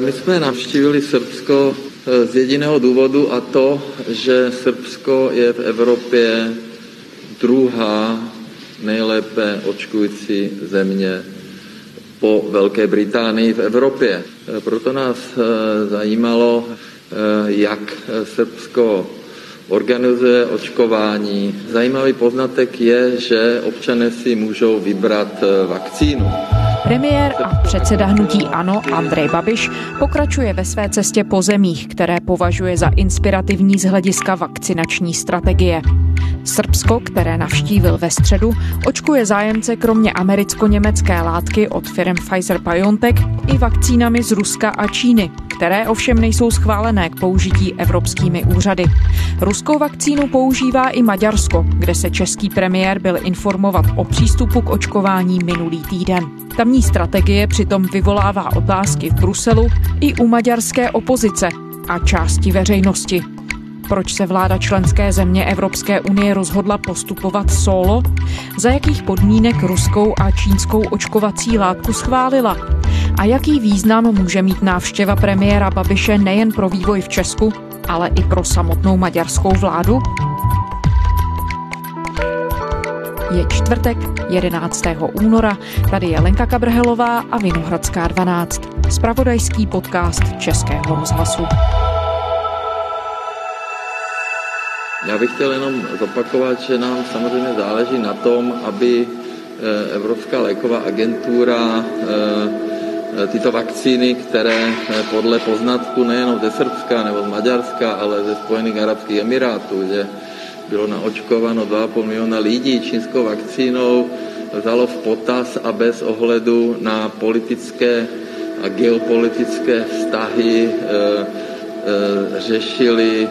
My jsme navštívili Srbsko eh, z jediného důvodu a to, že Srbsko je v Evropě druhá nejlépe očkující země po Velké Británii v Evropě. Eh, proto nás eh, zajímalo, jak Srbsko organizuje očkování. Zajímavý poznatek je, že občané si můžou vybrat vakcínu. Premiér a předseda hnutí ANO Andrej Babiš pokračuje ve své cestě po zemích, které považuje za inspirativní z hlediska vakcinační strategie. Srbsko, které navštívil ve středu, očkuje zájemce kromě americko-německé látky od firm Pfizer-BioNTech i vakcínami z Ruska a Číny, které ovšem nejsou schválené k použití evropskými úřady. Ruskou vakcínu používá i Maďarsko, kde se český premiér byl informovat o přístupu k očkování minulý týden. Tamní strategie přitom vyvolává otázky v Bruselu i u maďarské opozice a části veřejnosti. Proč se vláda členské země Evropské unie rozhodla postupovat solo? Za jakých podmínek ruskou a čínskou očkovací látku schválila? A jaký význam může mít návštěva premiéra Babiše nejen pro vývoj v Česku, ale i pro samotnou maďarskou vládu? Je čtvrtek, 11. února. Tady je Lenka Kabrhelová a Vinohradská 12. Spravodajský podcast Českého rozhlasu. Já bych chtěl jenom zopakovat, že nám samozřejmě záleží na tom, aby eh, Evropská léková agentura eh, tyto vakcíny, které eh, podle poznatku nejenom ze Srbska nebo z Maďarska, ale ze Spojených Arabských Emirátů, že bylo naočkováno 2,5 miliona lidí čínskou vakcínou, vzalo v potaz a bez ohledu na politické a geopolitické vztahy e, e, řešili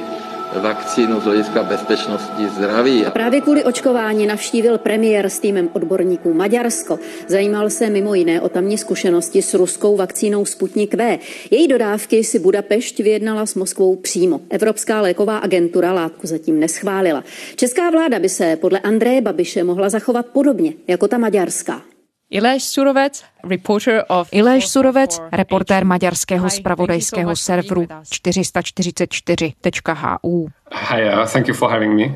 vakcínu z hlediska bezpečnosti zdraví. Právě kvůli očkování navštívil premiér s týmem odborníků Maďarsko. Zajímal se mimo jiné o tamní zkušenosti s ruskou vakcínou Sputnik V. Její dodávky si Budapešť vyjednala s Moskvou přímo. Evropská léková agentura látku zatím neschválila. Česká vláda by se podle Andreje Babiše mohla zachovat podobně jako ta maďarská. Ileš Surovec, reporter of Ileš Surovec, reportér maďarského spravodajského serveru 444.hu. Hi, uh, thank you for having me.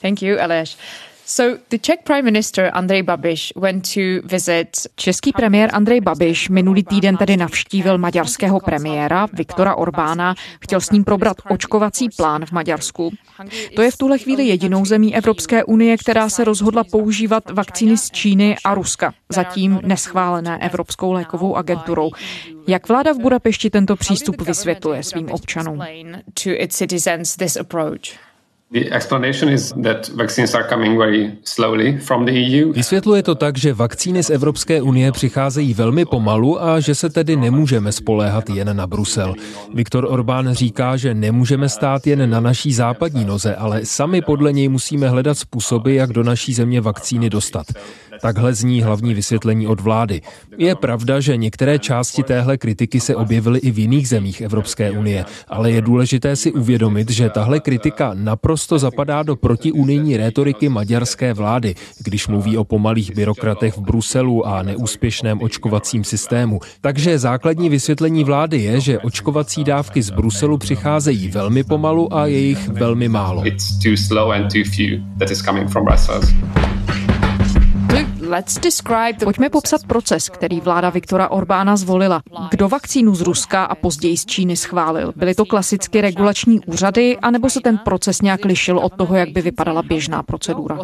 Thank you, Aleš. So the Czech Prime Minister Andrej Babiš went to visit Český premiér Andrej Babiš minulý týden tedy navštívil maďarského premiéra Viktora Orbána, chtěl s ním probrat očkovací plán v Maďarsku. To je v tuhle chvíli jedinou zemí Evropské unie, která se rozhodla používat vakcíny z Číny a Ruska, zatím neschválené Evropskou lékovou agenturou. Jak vláda v Budapešti tento přístup vysvětluje svým občanům? Vysvětluje to tak, že vakcíny z Evropské unie přicházejí velmi pomalu a že se tedy nemůžeme spoléhat jen na Brusel. Viktor Orbán říká, že nemůžeme stát jen na naší západní noze, ale sami podle něj musíme hledat způsoby, jak do naší země vakcíny dostat. Takhle zní hlavní vysvětlení od vlády. Je pravda, že některé části téhle kritiky se objevily i v jiných zemích Evropské unie, ale je důležité si uvědomit, že tahle kritika naprosto zapadá do protiunijní rétoriky maďarské vlády, když mluví o pomalých byrokratech v Bruselu a neúspěšném očkovacím systému. Takže základní vysvětlení vlády je, že očkovací dávky z Bruselu přicházejí velmi pomalu a je jich velmi málo. It's too slow and too few that is coming from Brussels. Pojďme popsat proces, který vláda Viktora Orbána zvolila. Kdo vakcínu z Ruska a později z Číny schválil? Byly to klasicky regulační úřady, anebo se ten proces nějak lišil od toho, jak by vypadala běžná procedura?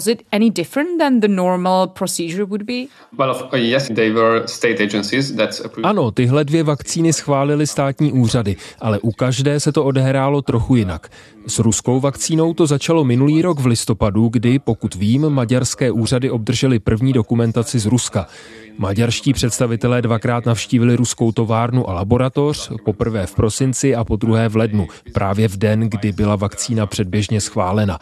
Ano, tyhle dvě vakcíny schválily státní úřady, ale u každé se to odehrálo trochu jinak. S ruskou vakcínou to začalo minulý rok v listopadu, kdy, pokud vím, maďarské úřady obdržely první dokumentaci z Ruska. Maďarští představitelé dvakrát navštívili ruskou továrnu a laboratoř, poprvé v prosinci a po druhé v lednu, právě v den, kdy byla vakcína předběžně schválena.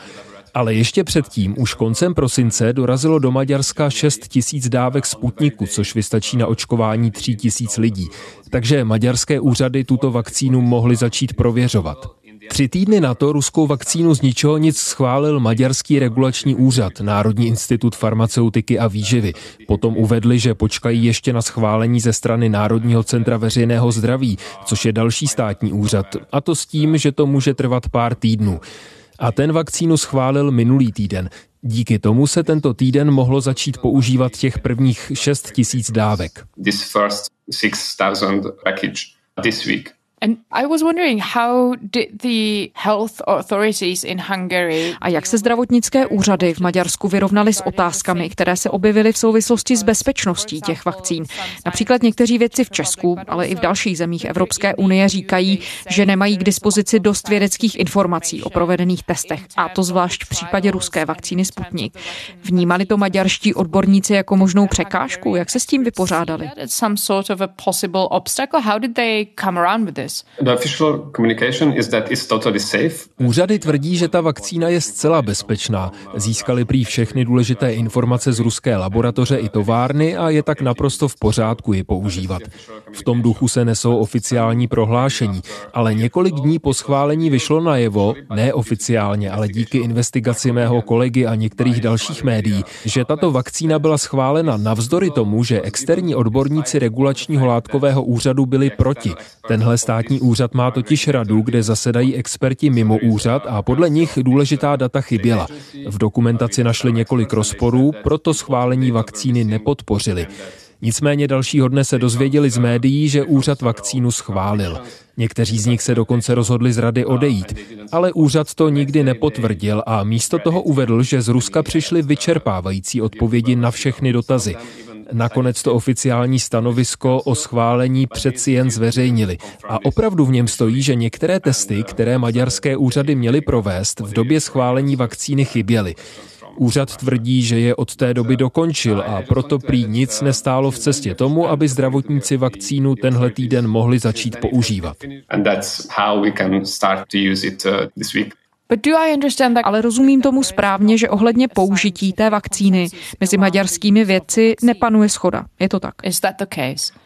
Ale ještě předtím, už koncem prosince, dorazilo do Maďarska 6 tisíc dávek Sputniku, což vystačí na očkování 3 tisíc lidí. Takže maďarské úřady tuto vakcínu mohly začít prověřovat. Tři týdny na to ruskou vakcínu z ničeho nic schválil Maďarský regulační úřad, Národní institut farmaceutiky a výživy. Potom uvedli, že počkají ještě na schválení ze strany Národního centra veřejného zdraví, což je další státní úřad. A to s tím, že to může trvat pár týdnů. A ten vakcínu schválil minulý týden. Díky tomu se tento týden mohlo začít používat těch prvních 6 tisíc dávek. This first 6000 package this week. And I was wondering how did the health authorities in Hungary a jak se zdravotnické úřady v Maďarsku vyrovnaly s otázkami, které se objevily v souvislosti s bezpečností těch vakcín. Například někteří vědci v Česku, ale i v dalších zemích Evropské unie říkají, že nemají k dispozici dost vědeckých informací o provedených testech, a to zvlášť v případě ruské vakcíny Sputnik. Vnímali to maďarští odborníci jako možnou překážku? Jak se s tím vypořádali? Úřady tvrdí, že ta vakcína je zcela bezpečná. Získali prý všechny důležité informace z ruské laboratoře i továrny a je tak naprosto v pořádku ji používat. V tom duchu se nesou oficiální prohlášení, ale několik dní po schválení vyšlo najevo, neoficiálně, ale díky investigaci mého kolegy a některých dalších médií, že tato vakcína byla schválena navzdory tomu, že externí odborníci regulačního látkového úřadu byli proti. Tenhle státní úřad má totiž radu, kde zasedají experti mimo úřad a podle nich důležitá data chyběla. V dokumentaci našli několik rozporů, proto schválení vakcíny nepodpořili. Nicméně dalšího dne se dozvěděli z médií, že úřad vakcínu schválil. Někteří z nich se dokonce rozhodli z rady odejít, ale úřad to nikdy nepotvrdil a místo toho uvedl, že z Ruska přišly vyčerpávající odpovědi na všechny dotazy. Nakonec to oficiální stanovisko o schválení přeci jen zveřejnili. A opravdu v něm stojí, že některé testy, které maďarské úřady měly provést, v době schválení vakcíny chyběly. Úřad tvrdí, že je od té doby dokončil a proto prý nic nestálo v cestě tomu, aby zdravotníci vakcínu tenhle týden mohli začít používat. Ale rozumím tomu správně, že ohledně použití té vakcíny mezi maďarskými vědci nepanuje schoda. Je to tak? Is that the case?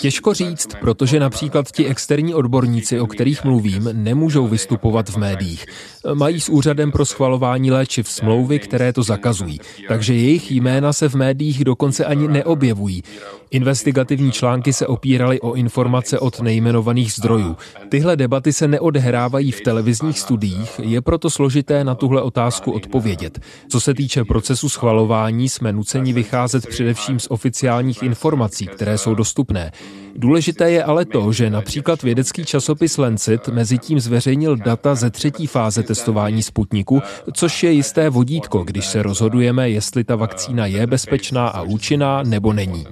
Těžko říct, protože například ti externí odborníci, o kterých mluvím, nemůžou vystupovat v médiích. Mají s úřadem pro schvalování léčiv smlouvy, které to zakazují, takže jejich jména se v médiích dokonce ani neobjevují. Investigativní články se opíraly o informace od nejmenovaných zdrojů. Tyhle debaty se neodehrávají v televizních studiích, je proto složité na tuhle otázku odpovědět. Co se týče procesu schvalování, jsme nuceni vycházet především z oficiálních informací, které jsou dostupné. Důležité je ale to, že například vědecký časopis Lancet mezi tím zveřejnil data ze třetí fáze testování Sputniku, což je jisté vodítko, když se rozhodujeme, jestli ta vakcína je bezpečná a účinná nebo není.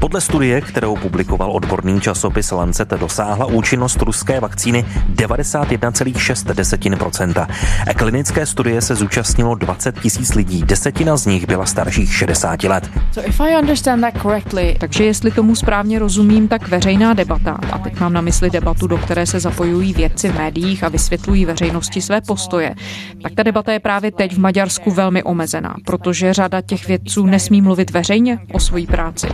Podle studie, kterou publikoval odborný časopis Lancet, dosáhla účinnost ruské vakcíny 91,6%. Klinické studie se zúčastnilo 20 tisíc lidí, desetina z nich byla starších 60 let. So if I understand that correctly, takže jestli tomu správně rozumím, tak veřejná debata, a teď mám na mysli debatu, do které se zapojují vědci v médiích a vysvětlují veřejnosti své postoje, tak ta debata je právě teď v Maďarsku velmi omezená, protože řada těch vědců nesmí mluvit veřejně o své práci.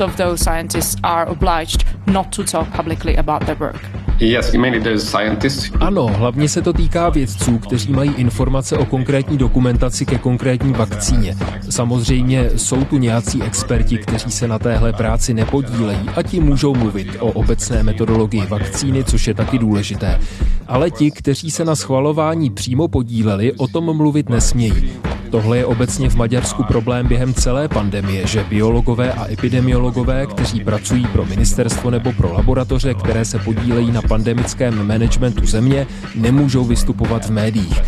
Of those scientists are obliged not to talk publicly about their work. Yes, mainly there's scientists. Ano, hlavně se to týká vědců, kteří mají informace o konkrétní dokumentaci ke konkrétní vakcíně. Samozřejmě jsou tu nějací experti, kteří se na téhle práci nepodílejí a ti můžou mluvit o obecné metodologii vakcíny, což je taky důležité. Ale ti, kteří se na schvalování přímo podíleli, o tom mluvit nesmějí. Tohle je obecně v Maďarsku problém během celé pandemie, že biologové a epidemiologové, kteří pracují pro ministerstvo nebo pro laboratoře, které se podílejí na pandemickém managementu země, nemůžou vystupovat v médiích.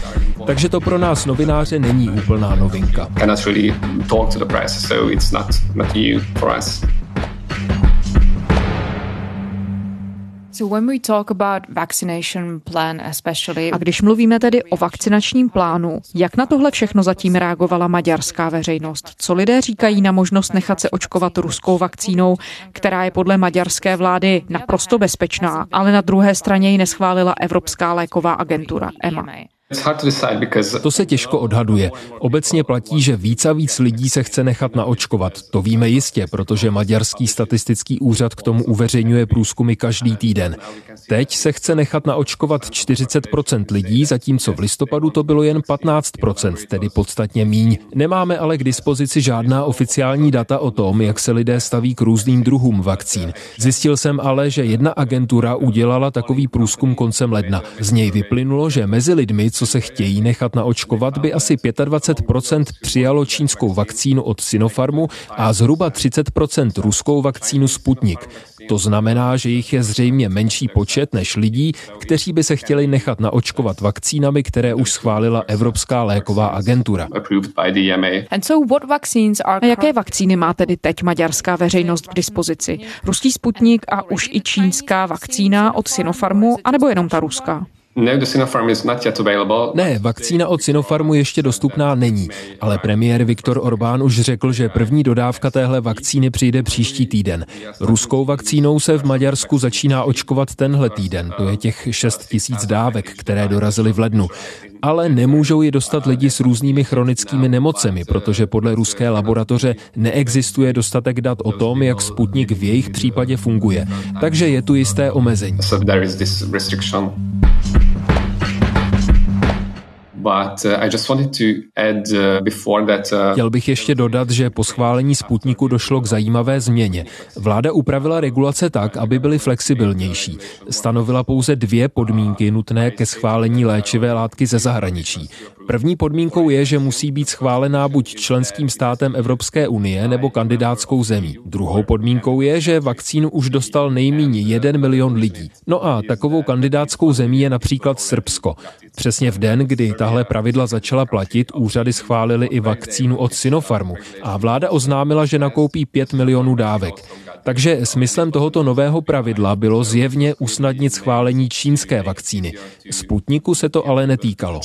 Takže to pro nás novináře není úplná novinka. A když mluvíme tedy o vakcinačním plánu, jak na tohle všechno zatím reagovala maďarská veřejnost? Co lidé říkají na možnost nechat se očkovat ruskou vakcínou, která je podle maďarské vlády naprosto bezpečná, ale na druhé straně ji neschválila Evropská léková agentura EMA? To se těžko odhaduje. Obecně platí, že víc a víc lidí se chce nechat naočkovat. To víme jistě, protože Maďarský statistický úřad k tomu uveřejňuje průzkumy každý týden. Teď se chce nechat naočkovat 40% lidí, zatímco v listopadu to bylo jen 15%, tedy podstatně míň. Nemáme ale k dispozici žádná oficiální data o tom, jak se lidé staví k různým druhům vakcín. Zjistil jsem ale, že jedna agentura udělala takový průzkum koncem ledna. Z něj vyplynulo, že mezi lidmi, co se chtějí nechat naočkovat, by asi 25% přijalo čínskou vakcínu od Sinopharmu a zhruba 30% ruskou vakcínu Sputnik. To znamená, že jich je zřejmě menší počet než lidí, kteří by se chtěli nechat naočkovat vakcínami, které už schválila Evropská léková agentura. A jaké vakcíny má tedy teď maďarská veřejnost k dispozici? Ruský Sputnik a už i čínská vakcína od Sinopharmu, anebo jenom ta ruská? Ne, vakcína od Sinopharmu ještě dostupná není, ale premiér Viktor Orbán už řekl, že první dodávka téhle vakcíny přijde příští týden. Ruskou vakcínou se v Maďarsku začíná očkovat tenhle týden, to je těch 6 tisíc dávek, které dorazily v lednu. Ale nemůžou je dostat lidi s různými chronickými nemocemi, protože podle ruské laboratoře neexistuje dostatek dat o tom, jak Sputnik v jejich případě funguje. Takže je tu jisté omezení. Chtěl bych ještě dodat, že po schválení Sputniku došlo k zajímavé změně. Vláda upravila regulace tak, aby byly flexibilnější. Stanovila pouze dvě podmínky nutné ke schválení léčivé látky ze zahraničí. První podmínkou je, že musí být schválená buď členským státem Evropské unie nebo kandidátskou zemí. Druhou podmínkou je, že vakcínu už dostal nejméně jeden milion lidí. No a takovou kandidátskou zemí je například Srbsko. Přesně v den, kdy tahle pravidla začala platit, úřady schválili i vakcínu od Sinopharmu a vláda oznámila, že nakoupí 5 milionů dávek. Takže smyslem tohoto nového pravidla bylo zjevně usnadnit schválení čínské vakcíny. Sputniku se to ale netýkalo.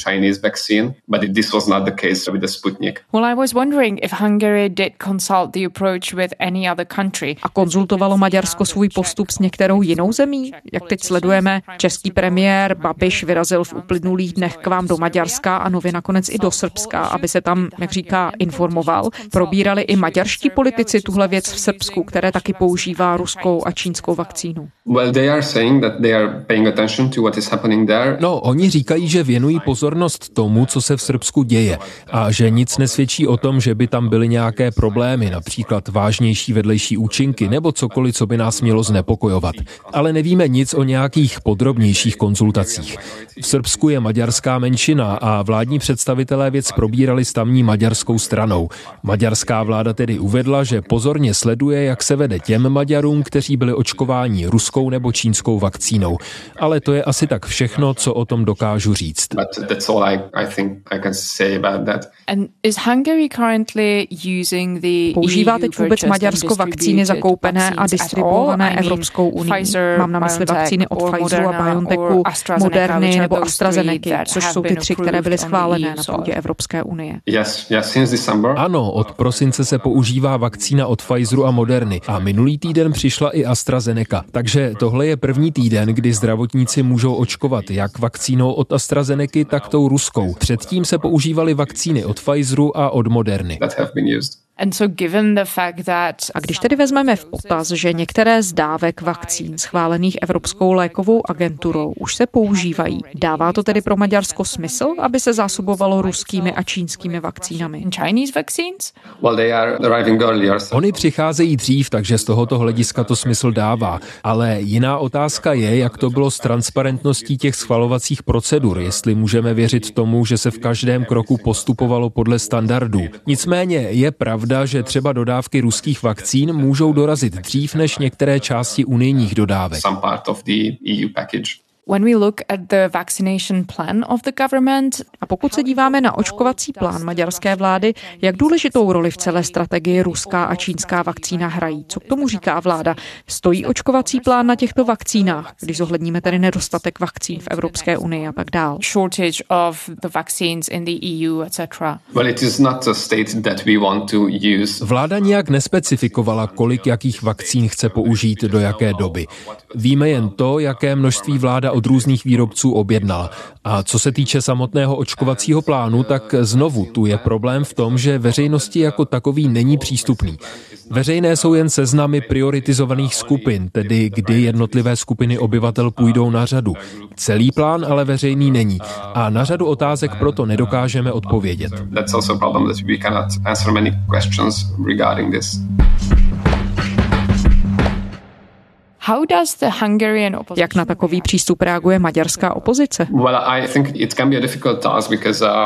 A konzultovalo Maďarsko svůj postup s některou jinou zemí? Jak teď sledujeme, český premiér Babiš vyrazil v uplynulých dnech k vám do Maďarska a nově nakonec i do Srbska, aby se tam, jak říká, informoval. Probírali i maďarští politici tuhle věc v Srbsku, které taky používá ruskou a čínskou vakcínu. No, oni říkají, že věnují pozornost tomu, co se v Srbsku děje a že nic nesvědčí o tom, že by tam byly nějaké problémy, například vážnější vedlejší účinky nebo cokoliv, co by nás mělo znepokojovat. Ale nevíme nic o nějakých podrobnějších konzultacích. V Srbsku je maďarská menšina a vládní představitelé věc probírali s tamní maďarskou stranou. Maďarská vláda tedy uvedla, že pozorně sleduje, jak se vede těm Maďarům, kteří byli očkováni ruskou nebo čínskou vakcínou. Ale to je asi tak všechno, co o tom dokážu říct. Používá teď vůbec Maďarsko vakcíny zakoupené a distribuované Evropskou unii? Mám na mysli vakcíny od Pfizeru a BioNTechu, Moderny nebo AstraZeneca, což jsou ty tři, které byly schválené na půdě Evropské unie. Ano, od prosince se používá vakcína od Pfizeru a Moderny a minulý týden přišla i AstraZeneca. Takže tohle je první týden, kdy zdravotníci můžou očkovat jak vakcínou od AstraZeneca, tak tou ruskou. Předtím se používaly vakcíny od Pfizeru a od Moderny. A když tedy vezmeme v potaz, že některé z dávek vakcín schválených Evropskou lékovou agenturou už se používají, dává to tedy pro Maďarsko smysl, aby se zásobovalo ruskými a čínskými vakcínami? Oni přicházejí dřív, takže z tohoto hlediska to smysl dává. Ale jiná otázka je, jak to bylo s transparentností těch schvalovacích procedur, jestli můžeme věřit tomu, že se v každém kroku postupovalo podle standardů. Nicméně je pravda, pravda, že třeba dodávky ruských vakcín můžou dorazit dřív než některé části unijních dodávek. When we look at the vaccination plan of the government, a pokud se díváme na očkovací plán maďarské vlády, jak důležitou roli v celé strategii ruská a čínská vakcína hrají? Co k tomu říká vláda? Stojí očkovací plán na těchto vakcínách, když zohledníme tedy nedostatek vakcín v Evropské unii a tak dál? Shortage of the vaccines in the EU, etc. Well, it is not a state that we want to use. Vláda nijak nespecifikovala, kolik jakých vakcín chce použít do jaké doby. Víme jen to, jaké množství vláda od různých výrobců objednala. A co se týče samotného očkovacího plánu, tak znovu tu je problém v tom, že veřejnosti jako takový není přístupný. Veřejné jsou jen seznamy prioritizovaných skupin, tedy kdy jednotlivé skupiny obyvatel půjdou na řadu. Celý plán ale veřejný není a na řadu otázek proto nedokážeme odpovědět. That's also a problem that we cannot answer many questions regarding this. Jak na takový přístup reaguje maďarská opozice?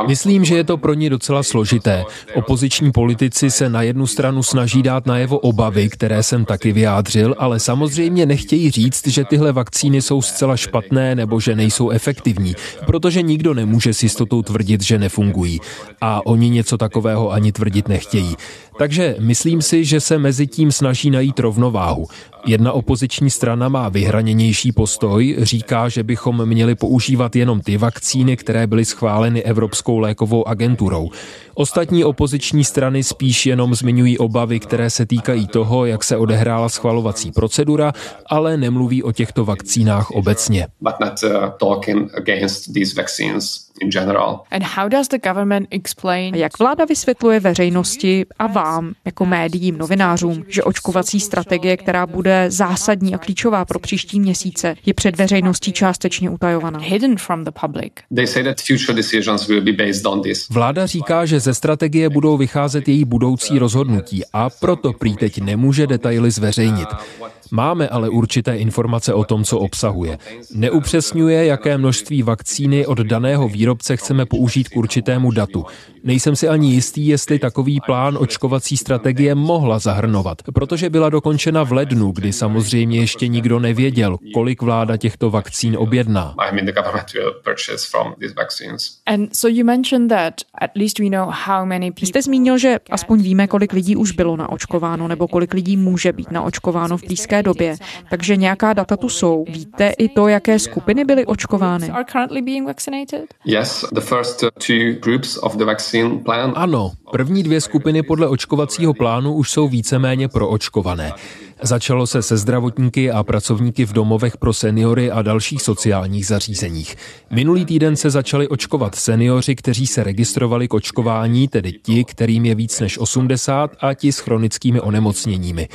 Myslím, že je to pro ní docela složité. Opoziční politici se na jednu stranu snaží dát najevo obavy, které jsem taky vyjádřil, ale samozřejmě nechtějí říct, že tyhle vakcíny jsou zcela špatné nebo že nejsou efektivní, protože nikdo nemůže s jistotou tvrdit, že nefungují. A oni něco takového ani tvrdit nechtějí. Takže myslím si, že se mezi tím snaží najít rovnováhu. Jedna opoziční strana má vyhraněnější postoj, říká, že bychom měli používat jenom ty vakcíny, které byly schváleny Evropskou lékovou agenturou. Ostatní opoziční strany spíš jenom zmiňují obavy, které se týkají toho, jak se odehrála schvalovací procedura, ale nemluví o těchto vakcínách obecně. Uh, in general. And how does the government explain... Jak vláda vysvětluje veřejnosti a vám, jako médiím, novinářům, že očkovací strategie, která bude zásadní a klíčová pro příští měsíce, je před veřejností částečně utajovaná? Hidden from the public. They say that future decisions will be based on this. Vláda říká, že ze strategie budou vycházet její budoucí rozhodnutí a proto prý teď nemůže detaily zveřejnit. Máme ale určité informace o tom, co obsahuje. Neupřesňuje, jaké množství vakcíny od daného výrobce chceme použít k určitému datu. Nejsem si ani jistý, jestli takový plán očkovací strategie mohla zahrnovat, protože byla dokončena v lednu, kdy samozřejmě ještě nikdo nevěděl, kolik vláda těchto vakcín objedná. Vy jste zmínil, že aspoň víme, kolik lidí už bylo naočkováno nebo kolik lidí může být naočkováno v blízké době. Takže nějaká data tu jsou. Víte i to, jaké skupiny byly očkovány? Yes, the first two groups of the vaccine ano, první dvě skupiny podle očkovacího plánu už jsou víceméně proočkované. Začalo se se zdravotníky a pracovníky v domovech pro seniory a dalších sociálních zařízeních. Minulý týden se začali očkovat seniori, kteří se registrovali k očkování, tedy ti, kterým je víc než 80 a ti s chronickými onemocněními.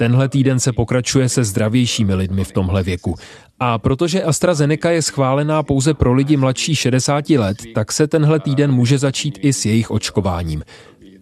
Tenhle týden se pokračuje se zdravějšími lidmi v tomhle věku. A protože AstraZeneca je schválená pouze pro lidi mladší 60 let, tak se tenhle týden může začít i s jejich očkováním.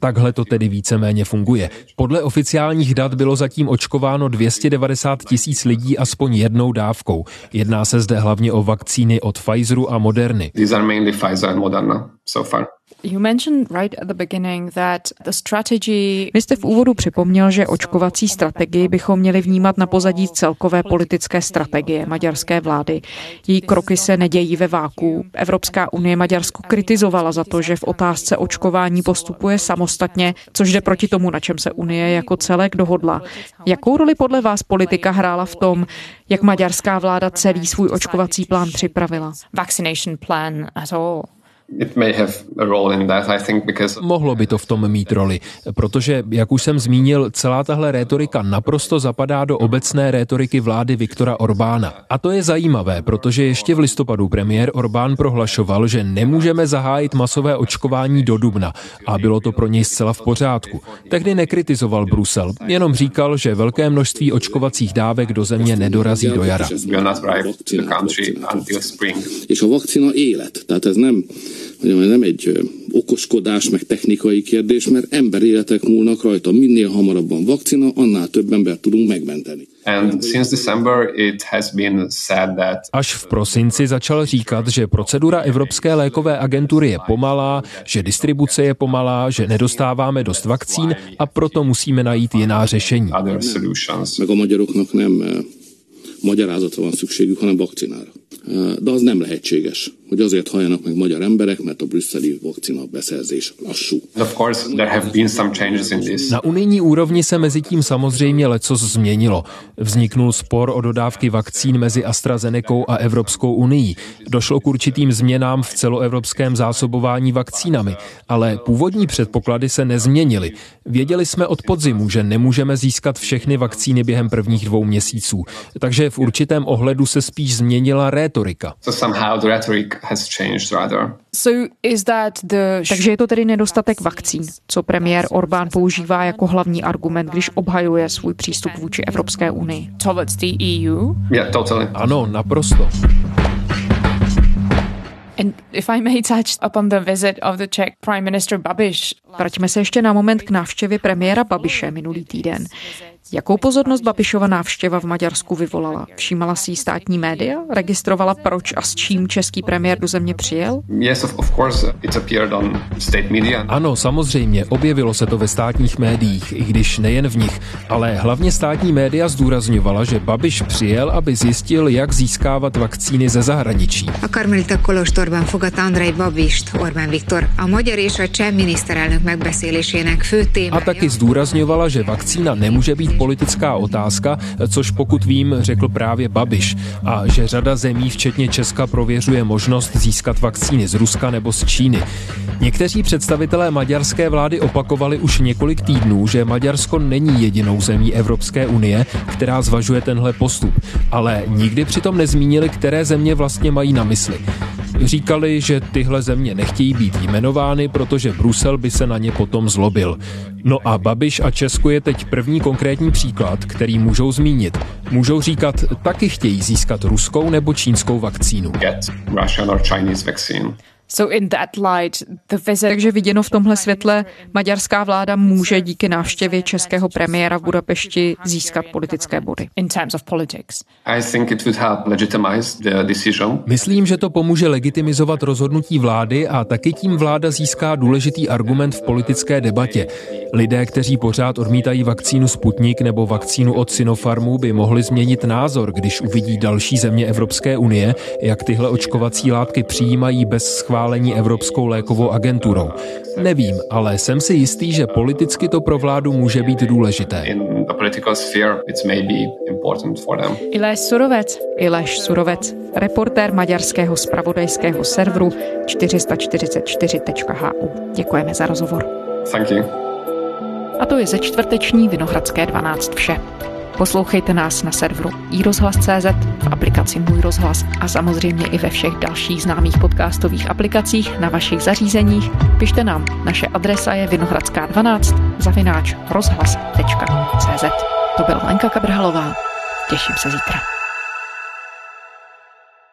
Takhle to tedy víceméně funguje. Podle oficiálních dat bylo zatím očkováno 290 tisíc lidí aspoň jednou dávkou. Jedná se zde hlavně o vakcíny od Pfizeru a Moderny. These are mainly Pfizer and Moderna so far. You mentioned right at the beginning that the strategy... Vy jste v úvodu připomněl, že očkovací strategii bychom měli vnímat na pozadí celkové politické strategie maďarské vlády. Její kroky se nedějí ve váku. Evropská unie Maďarsko kritizovala za to, že v otázce očkování postupuje samostatně, což jde proti tomu, na čem se unie jako celek dohodla. Jakou roli podle vás politika hrála v tom, jak maďarská vláda celý svůj očkovací plán připravila? Vaccination plan at all. Mohlo by to v tom mít roli, protože, jak už jsem zmínil, celá tahle rétorika naprosto zapadá do obecné rétoriky vlády Viktora Orbána. A to je zajímavé, protože ještě v listopadu premiér Orbán prohlašoval, že nemůžeme zahájit masové očkování do dubna a bylo to pro něj zcela v pořádku. Tehdy nekritizoval Brusel, jenom říkal, že velké množství očkovacích dávek do země nedorazí do jara. És a vakcina élet, tehát ez nem hogy nem egy okoskodás, meg technikai kérdés, mert emberéletek múlnak rajta. Minél hamarabban vakcina, annál több embert tudunk megmenteni. And since December it has been said that Až v prosinci začal říkat, že procedura Evropské lékové agentury je pomalá, že distribuce je pomalá, že nedostáváme dost vakcín a proto musíme najít jiná řešení. Meg a magyaroknak nem magyarázatra van szükségük, hanem vakcinára. De az nem lehetséges, hogy azért halljanak meg magyar emberek, mert a brüsszeli vakcina beszerzés lassú. Na unijní úrovni se mezi tím samozřejmě lecos změnilo. Vzniknul spor o dodávky vakcín mezi AstraZenecou a Evropskou unii. Došlo k určitým změnám v celoevropském zásobování vakcínami, ale původní předpoklady se nezměnily. Věděli jsme od podzimu, že nemůžeme získat všechny vakcíny během prvních dvou měsíců. Takže v určitém ohledu se spíš změnila rétorika. So somehow the rhetoric has changed rather. So is that the... Takže je to tedy nedostatek vakcín, co premiér Orbán používá jako hlavní argument, když obhajuje svůj přístup vůči Evropské unii. Towards the EU? Yeah, totally. Ano, naprosto. And if I may touch upon the visit of the Czech Prime Minister Babiš. Vraťme se ještě na moment k návštěvě premiéra Babiše minulý týden. Jakou pozornost Babišova návštěva v Maďarsku vyvolala? Všímala si státní média? Registrovala proč a s čím český premiér do země přijel? Ano, samozřejmě, objevilo se to ve státních médiích, i když nejen v nich, ale hlavně státní média zdůrazňovala, že Babiš přijel, aby zjistil, jak získávat vakcíny ze zahraničí. A Karmelita Kolostorban fogadta Andrej Babist, Orbán Viktor, a magyar és a cseh miniszterelnök megbeszélésének fő témája. A taky zdůrazňovala, že vakcína nemůže být politická otázka, což pokud vím, řekl právě Babiš, a že řada zemí, včetně Česka, prověřuje možnost získat vakcíny z Ruska nebo z Číny. Někteří představitelé maďarské vlády opakovali už několik týdnů, že Maďarsko není jedinou zemí Evropské unie, která zvažuje tenhle postup, ale nikdy přitom nezmínili, které země vlastně mají na mysli. Říkali, že tyhle země nechtějí být jmenovány, protože Brusel by se na ně potom zlobil. No a Babiš a Česko je teď první konkrétní příklad, který můžou zmínit. Můžou říkat, taky chtějí získat ruskou nebo čínskou vakcínu. Get Russian or Chinese vaccine. So in that light, the visit... Takže viděno v tomhle světle, maďarská vláda může díky návštěvě českého premiéra v Budapešti získat politické body. In terms of politics. I think it would help legitimize the decision. Myslím, že to pomůže legitimizovat rozhodnutí vlády a taky tím vláda získá důležitý argument v politické debatě. Lidé, kteří pořád odmítají vakcínu Sputnik nebo vakcínu od Sinopharmu, by mohli změnit názor, když uvidí další země Evropské unie, jak tyhle očkovací látky přijímají bez schválení Evropskou lékovou agenturou. Nevím, ale jsem si jistý, že politicky to pro vládu může být důležité. In the political sphere, it's maybe important for them. Ileš Surovec. Ileš Surovec, reportér maďarského spravodajského serveru 444.hu. Děkujeme za rozhovor. Thank you. A to je ze čtvrteční Vinohradské 12 vše. Poslouchejte nás na serveru iRozhlas.cz, v aplikaci Můj rozhlas a samozřejmě i ve všech dalších známých podcastových aplikacích na vašich zařízeních. Pište nám, naše adresa je vinohradská12 zavináč rozhlas.cz. To byla Lenka Kabrhalová. Těším se zítra.